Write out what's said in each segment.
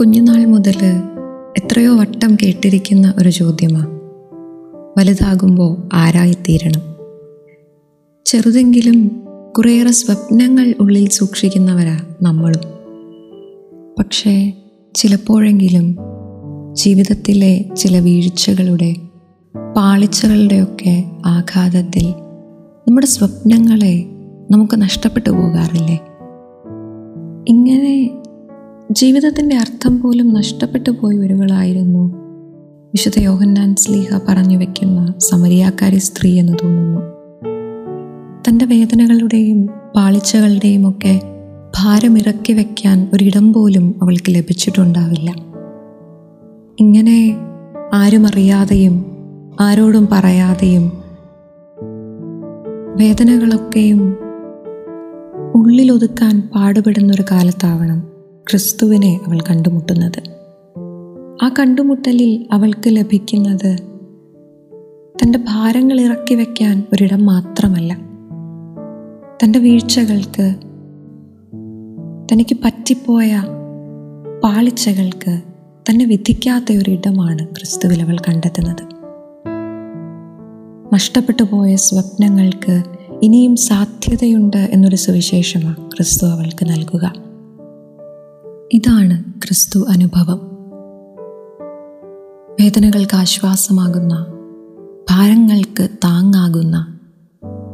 കുഞ്ഞുനാൾ മുതൽ എത്രയോ വട്ടം കേട്ടിരിക്കുന്ന ഒരു ചോദ്യമാണ് വലുതാകുമ്പോൾ ആരായിത്തീരണം. ചെറുതെങ്കിലും കുറേയേറെ സ്വപ്നങ്ങൾ ഉള്ളിൽ സൂക്ഷിക്കുന്നവരാ നമ്മളും. പക്ഷേ ചിലപ്പോഴെങ്കിലും ജീവിതത്തിലെ ചില വീഴ്ചകളുടെ പാളിച്ചകളുടെയൊക്കെ ആഘാതത്തിൽ നമ്മുടെ സ്വപ്നങ്ങളെ നമുക്ക് നഷ്ടപ്പെട്ടു പോകാറില്ലേ? ഇങ്ങനെ ജീവിതത്തിന്റെ അർത്ഥം പോലും നഷ്ടപ്പെട്ടു പോയി ഒരുവളായിരുന്നു. വിശുദ്ധ യോഹന്നാൻ സ്ലീഹ പറഞ്ഞു വെക്കുന്ന സമരിയാക്കാരി സ്ത്രീ എന്ന് തോന്നുന്നു. തന്റെ വേദനകളുടെയും പാളിച്ചകളുടെയും ഒക്കെ ഭാരമിറക്കി വയ്ക്കാൻ ഒരിടം പോലും അവൾക്ക് ലഭിച്ചിട്ടുണ്ടാവില്ല. ഇങ്ങനെ ആരും അറിയാതെയും ആരോടും പറയാതെയും വേദനകളൊക്കെയും ഉള്ളിലൊതുക്കാൻ പാടുപെടുന്നൊരു കാലത്താവണം. ക്രിസ്തുവിനെ അവൾ കണ്ടുമുട്ടുന്നത്. ആ കണ്ടുമുട്ടലിൽ അവൾക്ക് ലഭിക്കുന്നത് തന്റെ ഭാരങ്ങൾ ഇറക്കി വയ്ക്കാൻ ഒരിടം മാത്രമല്ല. തന്റെ വീഴ്ചകൾക്ക് തനിക്ക് പറ്റിപ്പോയ പാളിച്ചകൾക്ക് തന്നെ വിധിക്കാത്ത ഒരിടമാണ് ക്രിസ്തുവിൽ അവൾ കണ്ടെത്തുന്നത്. നഷ്ടപ്പെട്ടു പോയ സ്വപ്നങ്ങൾക്ക് ഇനിയും സാധ്യതയുണ്ട് എന്നൊരു സുവിശേഷമാണ് ക്രിസ്തു അവൾക്ക് നൽകുക. ഇതാണ് ക്രിസ്തു അനുഭവം. വേദനകൾക്ക് ആശ്വാസമാകുന്ന ഭാരങ്ങൾക്ക് താങ്ങാകുന്ന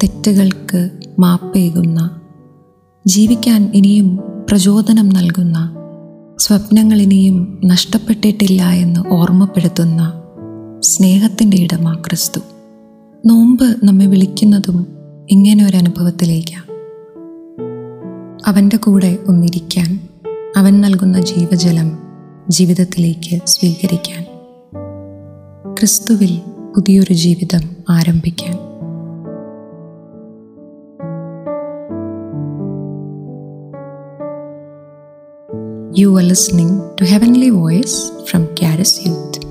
തെറ്റുകൾക്ക് മാപ്പേകുന്ന ജീവിക്കാൻ ഇനിയും പ്രചോദനം നൽകുന്ന സ്വപ്നങ്ങൾ ഇനിയും നഷ്ടപ്പെട്ടിട്ടില്ല എന്ന് ഓർമ്മപ്പെടുത്തുന്ന സ്നേഹത്തിന്റെ ഇടമാ ക്രിസ്തു. നോമ്പ് നമ്മെ വിളിക്കുന്നതും ഇങ്ങനെ ഒരു അനുഭവത്തിലേക്കാണ് അവന്റെ കൂടെ ഒന്നിരിക്കാൻ അവൻ നൽകുന്ന ജീവജലം ജീവിതത്തിലേക്ക് സ്വീകരിക്കാൻ ക്രിസ്തുവിൽ പുതിയൊരു ജീവിതം ആരംഭിക്കാൻ you are listening to Heavenly voice from കാരസ് You.